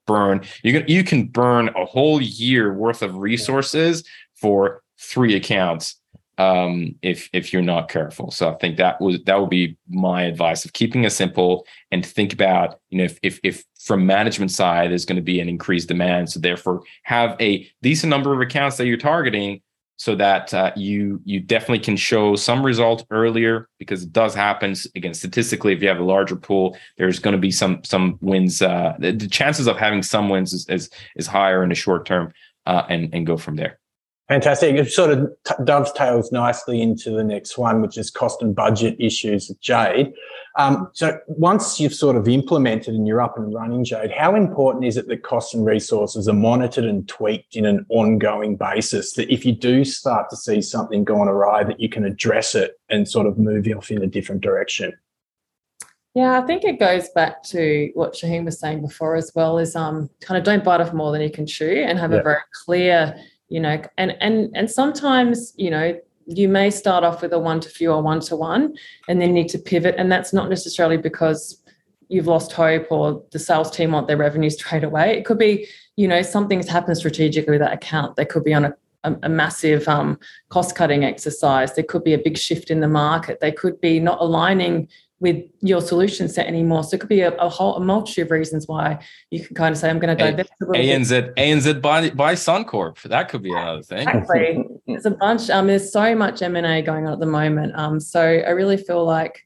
Speaker 4: burn you can you can burn a whole year worth of resources for three accounts um, if if you're not careful. So I think that was that would be my advice of keeping it simple and think about you know if if, if from management side there's going to be an increased demand, so therefore have a decent number of accounts that you're targeting so that uh, you you definitely can show some result earlier because it does happen again statistically if you have a larger pool there's going to be some some wins uh, the, the, chances of having some wins is is, is higher in the short term uh, and and go from there
Speaker 2: Fantastic. It sort of t- dovetails nicely into the next one, which is cost and budget issues with Jade. Um, so once you've sort of implemented and you're up and running, Jade, how important is it that costs and resources are monitored and tweaked in an ongoing basis? That if you do start to see something going awry, that you can address it and sort of move off in a different direction.
Speaker 5: Yeah, I think it goes back to what Shaheen was saying before as well. Is um kind of don't bite off more than you can chew, and have a very clear you know and and and sometimes you know you may start off with a one to few or one to one and then need to pivot. And that's not necessarily because you've lost hope or the sales team want their revenue straight away. It could be you know something's happened strategically with that account. They could be on a, a, a massive um, cost cutting exercise. There could be a big shift in the market. They could be not aligning with your solution set anymore. So it could be a, a whole a multitude of reasons why you can kind of say, I'm going to divest
Speaker 4: a, ANZ, bit. ANZ by, by Suncorp. That could be another thing.
Speaker 5: Exactly. There's a bunch. Um, there's so much M&A going on at the moment. Um, so I really feel like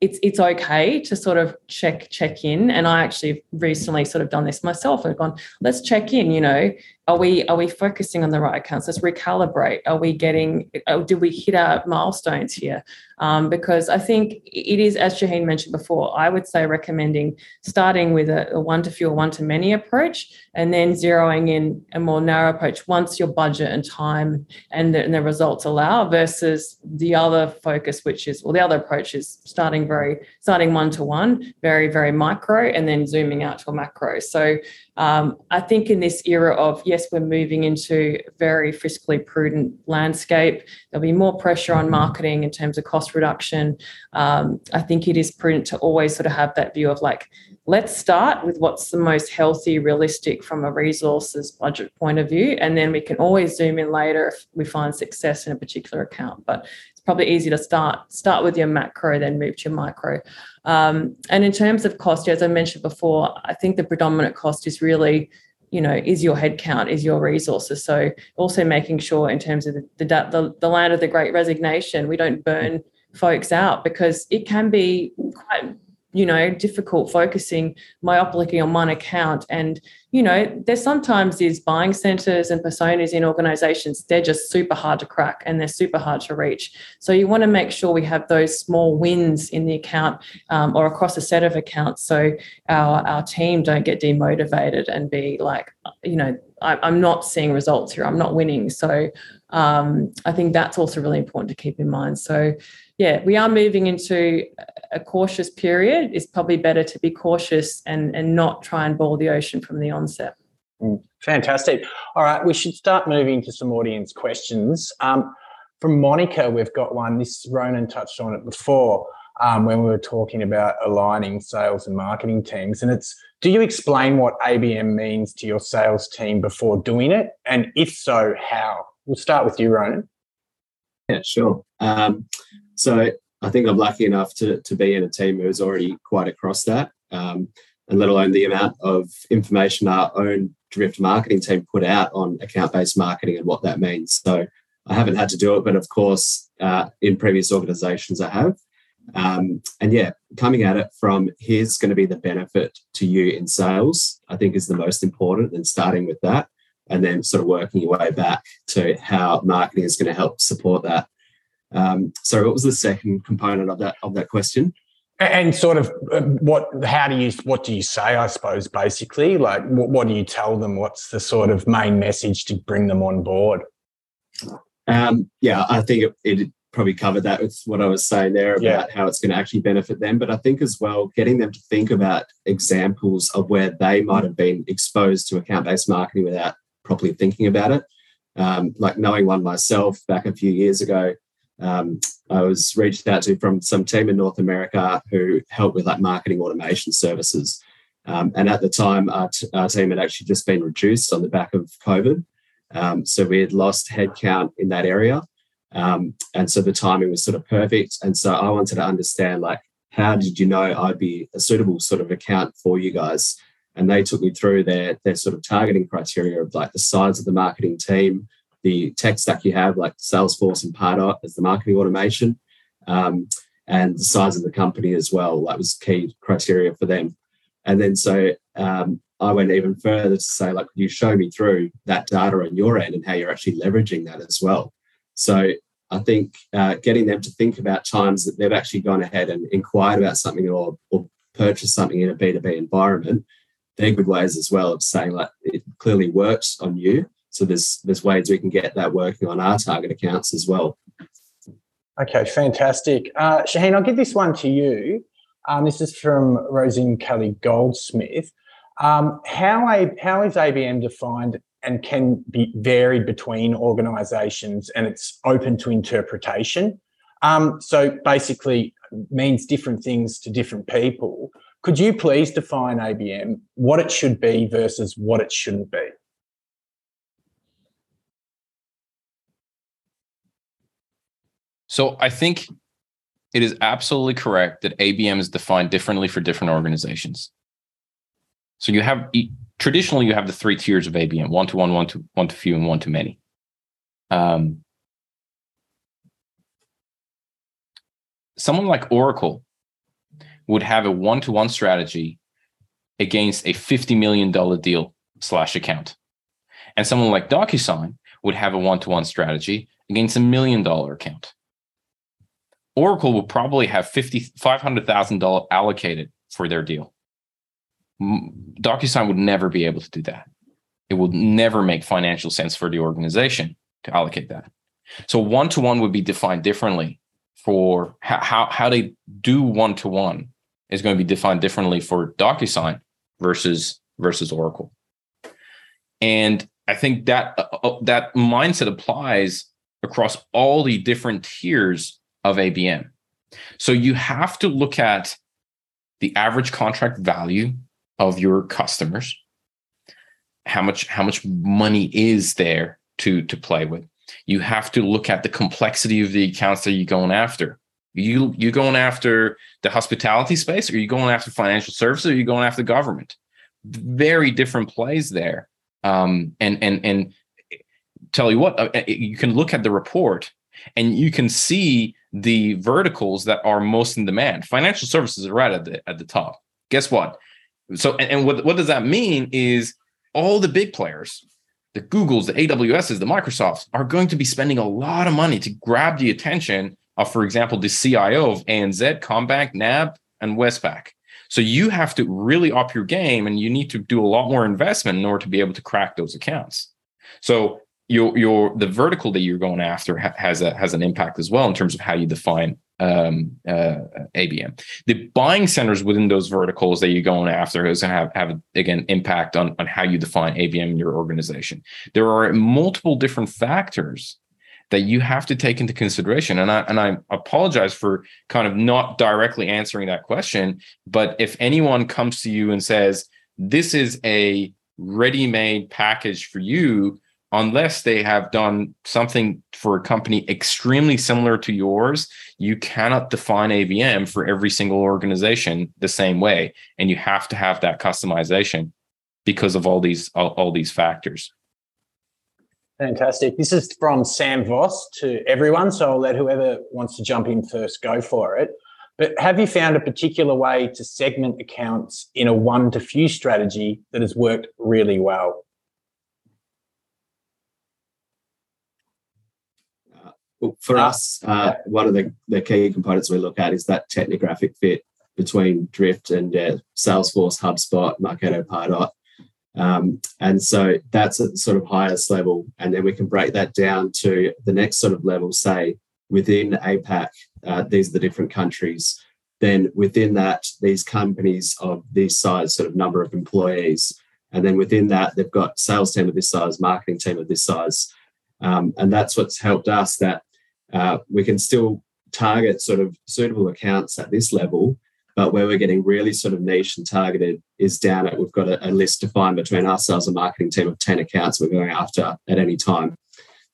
Speaker 5: it's it's okay to sort of check check in and i actually recently sort of done this myself and gone let's check in you know are we are we focusing on the right accounts? Let's recalibrate. Are we getting uh, did we hit our milestones here? Um, because i think it is as shaheen mentioned before i would say recommending starting with a, a one to few or one to many approach and then zeroing in a more narrow approach once your budget and time and the, and the results allow versus the other focus which is well the other approach is starting very starting one to one very very micro and then zooming out to a macro. So um, I think in this era of, yes, we're moving into very fiscally prudent landscape, there'll be more pressure on marketing in terms of cost reduction. Um, I think it is prudent to always sort of have that view of like, let's start with what's the most healthy, realistic from a resources budget point of view. And then we can always zoom in later if we find success in a particular account. But probably easy to start start with your macro, then move to your micro. Um, and in terms of cost, as I mentioned before, I think the predominant cost is really, you know, is your headcount, is your resources. So also making sure in terms of the, the, the land of the great resignation, we don't burn folks out because it can be quite you know difficult focusing myopically on one account. And you know there's sometimes these buying centers and personas in organizations they're just super hard to crack and they're super hard to reach. So you want to make sure we have those small wins in the account um, or across a set of accounts so our our team don't get demotivated and be like you know I, i'm not seeing results here i'm not winning. So um, i think that's also really important to keep in mind. So yeah, we are moving into a cautious period. It's probably better to be cautious and, and not try and boil the ocean from the onset.
Speaker 2: Mm, fantastic. All right, we should start moving to some audience questions. Um, from Monica, we've got one. This Ronan touched on it before um, when we were talking about aligning sales and marketing teams. And it's do you explain what ABM means to your sales team before doing it? And if so, how? We'll start with you, Ronan.
Speaker 3: Yeah, sure. Um, so I think I'm lucky enough to, to be in a team who's already quite across that. Um, and let alone the amount of information our own drift marketing team put out on account based marketing and what that means. So I haven't had to do it, but of course, uh, in previous organizations, I have. Um, and yeah, coming at it from here's going to be the benefit to you in sales, I think is the most important, and starting with that, and then sort of working your way back to how marketing is going to help support that um, so, what was the second component of that of that question?
Speaker 2: And sort of uh, what? How do you? What do you say? I suppose basically, like what, what do you tell them? What's the sort of main message to bring them on board?
Speaker 3: Um, yeah, I think it, it, probably covered that with what I was saying there about yeah. how it's going to actually benefit them. But I think as well, getting them to think about examples of where they might have been exposed to account based marketing without properly thinking about it. Um, like knowing one myself back a few years ago, um, I was reached out to from some team in North America who helped with like marketing automation services. Um, and at the time, our, t- our, team had actually just been reduced on the back of COVID. Um, so we had lost headcount in that area. Um, and so the timing was sort of perfect. And so I wanted to understand like, how did you know I'd be a suitable sort of account for you guys? And they took me through their, their sort of targeting criteria of like the size of the marketing team, the tech stack you have, like Salesforce and Pardot as the marketing automation, um, and the size of the company as well. That was key criteria for them. And then so um, I went even further to say, like, you show me through that data on your end and how you're actually leveraging that as well? So I think uh, getting them to think about times that they've actually gone ahead and inquired about something or, or purchased something in a B2B environment, they're good ways as well of saying like it clearly works on you. So there's there's ways we can get that working on our target accounts as well.
Speaker 2: Okay, fantastic. Uh, Shaheen, I'll give this one to you. Um, this is from Rosine Kelly Goldsmith. Um, how, a, how is ABM defined and can be varied between organisations and it's open to interpretation? Um, so basically means different things to different people. Could you please define ABM, what it should be versus what it shouldn't be?
Speaker 4: So I think it is absolutely correct that ABM is defined differently for different organizations. So you have traditionally you have the three tiers of ABM: one to one, one to one to few, and one to many. Um, someone like Oracle would have a one to one strategy against a fifty million dollar deal slash account, and someone like DocuSign would have a one to one strategy against a million dollar account. Oracle will probably have fifty five hundred thousand dollar allocated for their deal. DocuSign would never be able to do that. It would never make financial sense for the organization to allocate that. So one to one would be defined differently for how how they do one to one is going to be defined differently for DocuSign versus versus Oracle. And I think that uh, uh that mindset applies across all the different tiers of ABM. So you have to look at the average contract value of your customers. How much how much money is there to to play with? You have to look at the complexity of the accounts that you're going after. You you going after the hospitality space, or you going after financial services, or you going after government? Very different plays there. Um, and and and tell you what, uh, you can look at the report and you can see the verticals that are most in demand. Financial services are right at the at the top. Guess what? So and, and what, what does that mean is all the big players, the Googles, the AWSs, the Microsofts are going to be spending a lot of money to grab the attention of, for example, the CIO of ANZ, CommBank, NAB, and Westpac. So you have to really up your game and you need to do a lot more investment in order to be able to crack those accounts. So your your the vertical that you're going after ha- has a has an impact as well in terms of how you define um, uh, ABM. The buying centers within those verticals that you're going after is going to have, have again impact on, on how you define ABM in your organization. There are multiple different factors that you have to take into consideration. And I and I apologize for kind of not directly answering that question. But if anyone comes to you and says, this is a ready-made package for you unless they have done something for a company extremely similar to yours, you cannot define ABM for every single organization the same way. And you have to have that customization because of all these all, all these factors.
Speaker 2: Fantastic. This is from Sam Voss to everyone. So I'll let whoever wants to jump in first go for it. But have you found a particular way to segment accounts in a one to few strategy that has worked really well?
Speaker 3: For us, uh, one of the, the key components we look at is that technographic fit between Drift and uh, Salesforce, HubSpot, Marketo, Pardot. Um, and so that's at the sort of highest level. And then we can break that down to the next sort of level, say within APAC, uh, these are the different countries. Then within that, these companies of this size, sort of number of employees. And then within that, they've got sales team of this size, marketing team of this size. Um, and that's what's helped us that uh, we can still target sort of suitable accounts at this level. But where we're getting really sort of niche and targeted is down at we've got a, a list defined between ourselves and marketing team of 10 accounts we're going after at any time.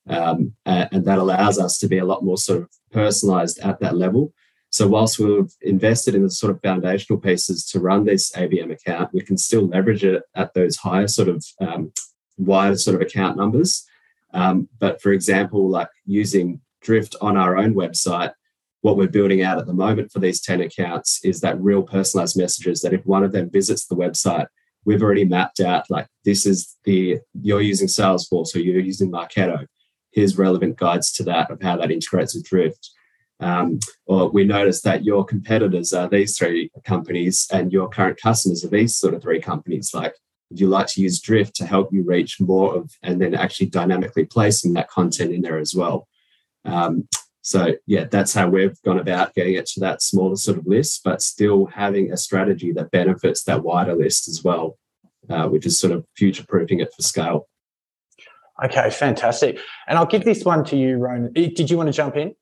Speaker 3: Um, and, and that allows us to be a lot more sort of personalized at that level. So whilst we've invested in the sort of foundational pieces to run this ABM account, we can still leverage it at those higher sort of um, wider sort of account numbers. Um, but for example, like using Drift on our own website, what we're building out at the moment for these 10 accounts is that real personalized messages that if one of them visits the website, we've already mapped out like this is the you're using Salesforce or you're using Marketo. Here's relevant guides to that of how that integrates with Drift. Um, or we notice that your competitors are these three companies and your current customers are these sort of three companies. Like, would you like to use Drift to help you reach more of, and then actually dynamically placing that content in there as well? Um, so yeah, that's how we've gone about getting it to that smaller sort of list, but still having a strategy that benefits that wider list as well, uh, which is sort of future proofing it for scale.
Speaker 2: Okay, fantastic. And I'll give this one to you, Ronan. Did you want to jump in?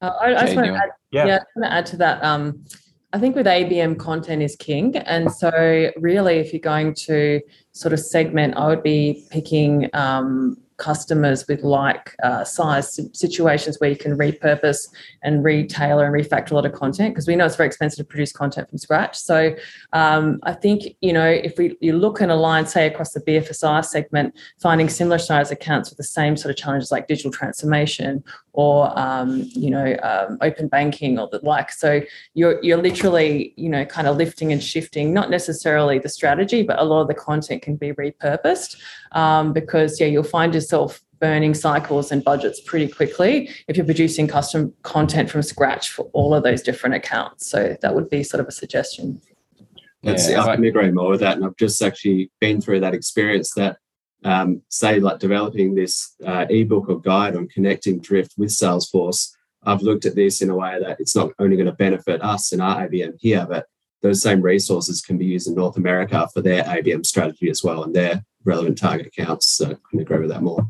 Speaker 5: Uh, I, I just want to add, yeah. yeah, I want to add to that. Um, I think with ABM, content is king. And so, really, if you're going to sort of segment, I would be picking um, customers with like uh, size situations where you can repurpose and retailer and refactor a lot of content because we know it's very expensive to produce content from scratch. So um, I think you know if we you look and align, say across the BFSI segment, finding similar size accounts with the same sort of challenges like digital transformation or um, you know um, open banking or the like. So you're you're literally you know kind of lifting and shifting, not necessarily the strategy, but a lot of the content can be repurposed um, because yeah, you'll find yourself burning cycles and budgets pretty quickly if you're producing custom content from scratch for all of those different accounts. So that would be sort of a suggestion.
Speaker 3: That's, yeah, I can agree more with that. And I've just actually been through that experience that, um, say, like developing this uh, ebook or guide on connecting Drift with Salesforce. I've looked at this in a way that it's not only going to benefit us and our ABM here, but those same resources can be used in North America for their ABM strategy as well and their relevant target accounts. So I can agree with that more.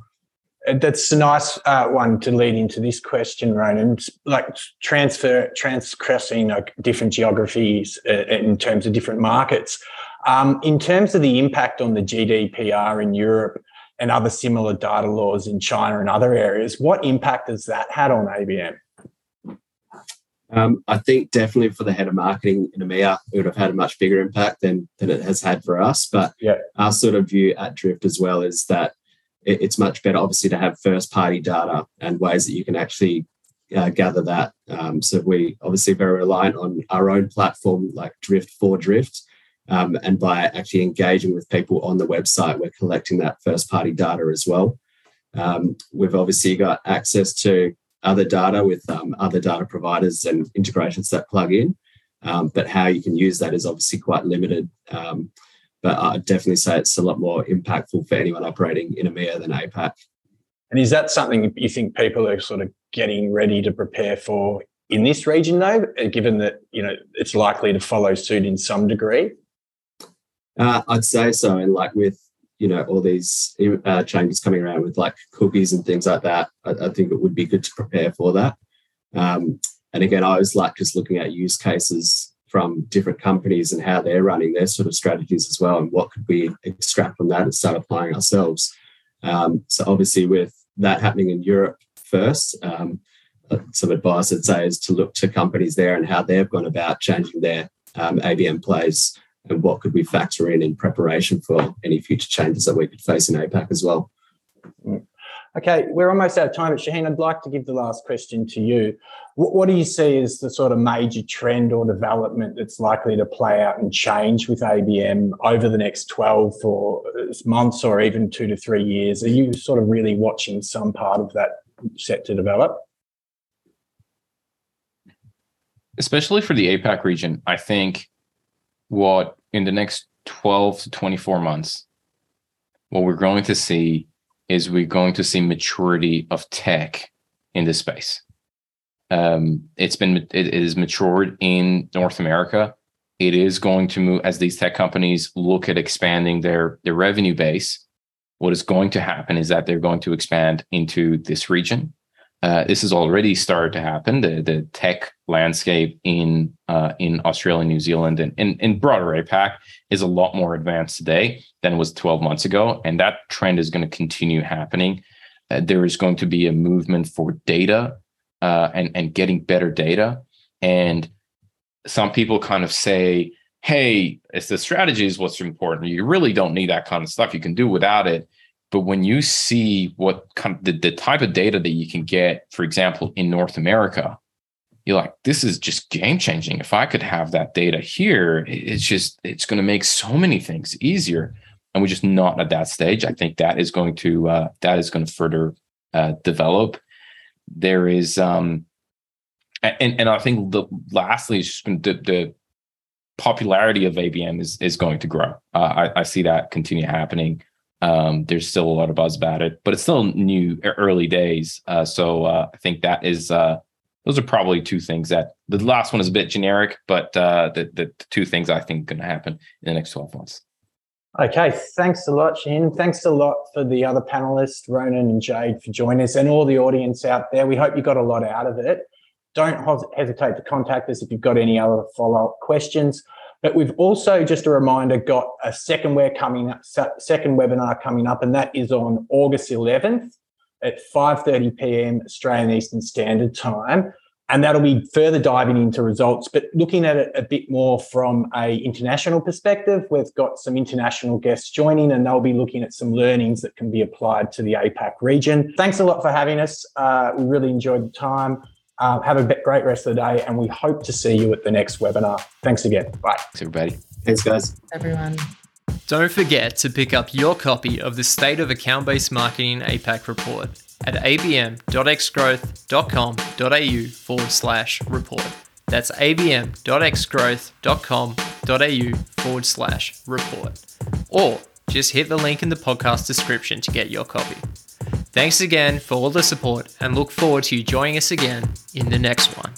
Speaker 2: That's a nice uh, one to lead into this question, Ronan. Like transfer, transcrossing like different geographies uh, in terms of different markets. Um, in terms of the impact on the GDPR in Europe and other similar data laws in China and other areas, what impact has that had on ABM?
Speaker 3: Um, I think definitely for the head of marketing in EMEA, it would have had a much bigger impact than, than it has had for us. But yeah. our sort of view at Drift as well is that it, it's much better, obviously, to have first party data and ways that you can actually uh, gather that. Um, so we obviously very reliant on our own platform like Drift for Drift. Um, and by actually engaging with people on the website, we're collecting that first party data as well. Um, we've obviously got access to other data with um, other data providers and integrations that plug in. Um, but how you can use that is obviously quite limited. Um, but I'd definitely say it's a lot more impactful for anyone operating in EMEA than APAC.
Speaker 2: And is that something you think people are sort of getting ready to prepare for in this region, though, given that you know it's likely to follow suit in some degree?
Speaker 3: Uh, I'd say so, and like with you know all these uh, changes coming around with like cookies and things like that I, I think it would be good to prepare for that. Um, and again i was like just looking at use cases from different companies and how they're running their sort of strategies as well and what could we extract from that and start applying ourselves. Um, so obviously with that happening in europe first um, uh, some advice i'd say is to look to companies there and how they've gone about changing their um, abm plays and what could we factor in in preparation for any future changes that we could face in APAC as well.
Speaker 2: Okay, we're almost out of time, but Shaheen, I'd like to give the last question to you. What, what, do you see as the sort of major trend or development that's likely to play out and change with ABM over the next 12 or uh, months or even two to three years? Are you sort of really watching some part of that set to develop?
Speaker 4: Especially for the APAC region, I think what in the next 12 to 24 months, what we're going to see is we're going to see maturity of tech in this space. Um, it's been it is matured in North America. It is going to move as these tech companies look at expanding their their revenue base. What is going to happen is that they're going to expand into this region. Uh, this has already started to happen. The the tech landscape in uh, in Australia, New Zealand, and in, broader APAC is a lot more advanced today than it was 12 months ago, and that trend is going to continue happening. Uh, there is going to be a movement for data uh, and and getting better data, and some people kind of say, "Hey, it's the strategy is what's important. You really don't need that kind of stuff. You can do without it." But when you see what kind of the, the type of data that you can get, for example, in North America, you're like, this is just game changing. If I could have that data here, it's just, it's going to make so many things easier. And we're just not at that stage. I think that is going to, uh, that is going to further uh, develop. There is, um, and, and I think the lastly, is the, the popularity of ABM is, is going to grow. Uh, I, I see that continue happening. Um, there's still a lot of buzz about it, but it's still new, early days. Uh, so uh, I think that is uh, those are probably two things that the last one is a bit generic, but uh, the, the, two things I think going to happen in the next 12 months.
Speaker 2: Okay, thanks a lot, Shaheen. Thanks a lot for the other panelists, Ronan and Jade, for joining us, and all the audience out there. We hope you got a lot out of it. Don't hesitate to contact us if you've got any other follow up questions. But we've also, just a reminder, got a second coming up, second webinar coming up, and that is on August 11th at 5:30 p.m. Australian Eastern Standard Time. And that'll be further diving into results, but looking at it a bit more from a international perspective. We've got some international guests joining, and they'll be looking at some learnings that can be applied to the APAC region. Thanks a lot for having us. Uh, we really enjoyed the time. Um, have a great rest of the day, and we hope to see you at the next webinar. Thanks again. Bye.
Speaker 4: Thanks, everybody.
Speaker 3: Thanks, guys.
Speaker 5: Everyone.
Speaker 1: Don't forget to pick up your copy of the State of Account Based Marketing APAC report at abm.xgrowth.com.au forward slash report. That's abm.xgrowth.com.au forward slash report. Or just hit the link in the podcast description to get your copy. Thanks again for all the support and look forward to you joining us again in the next one.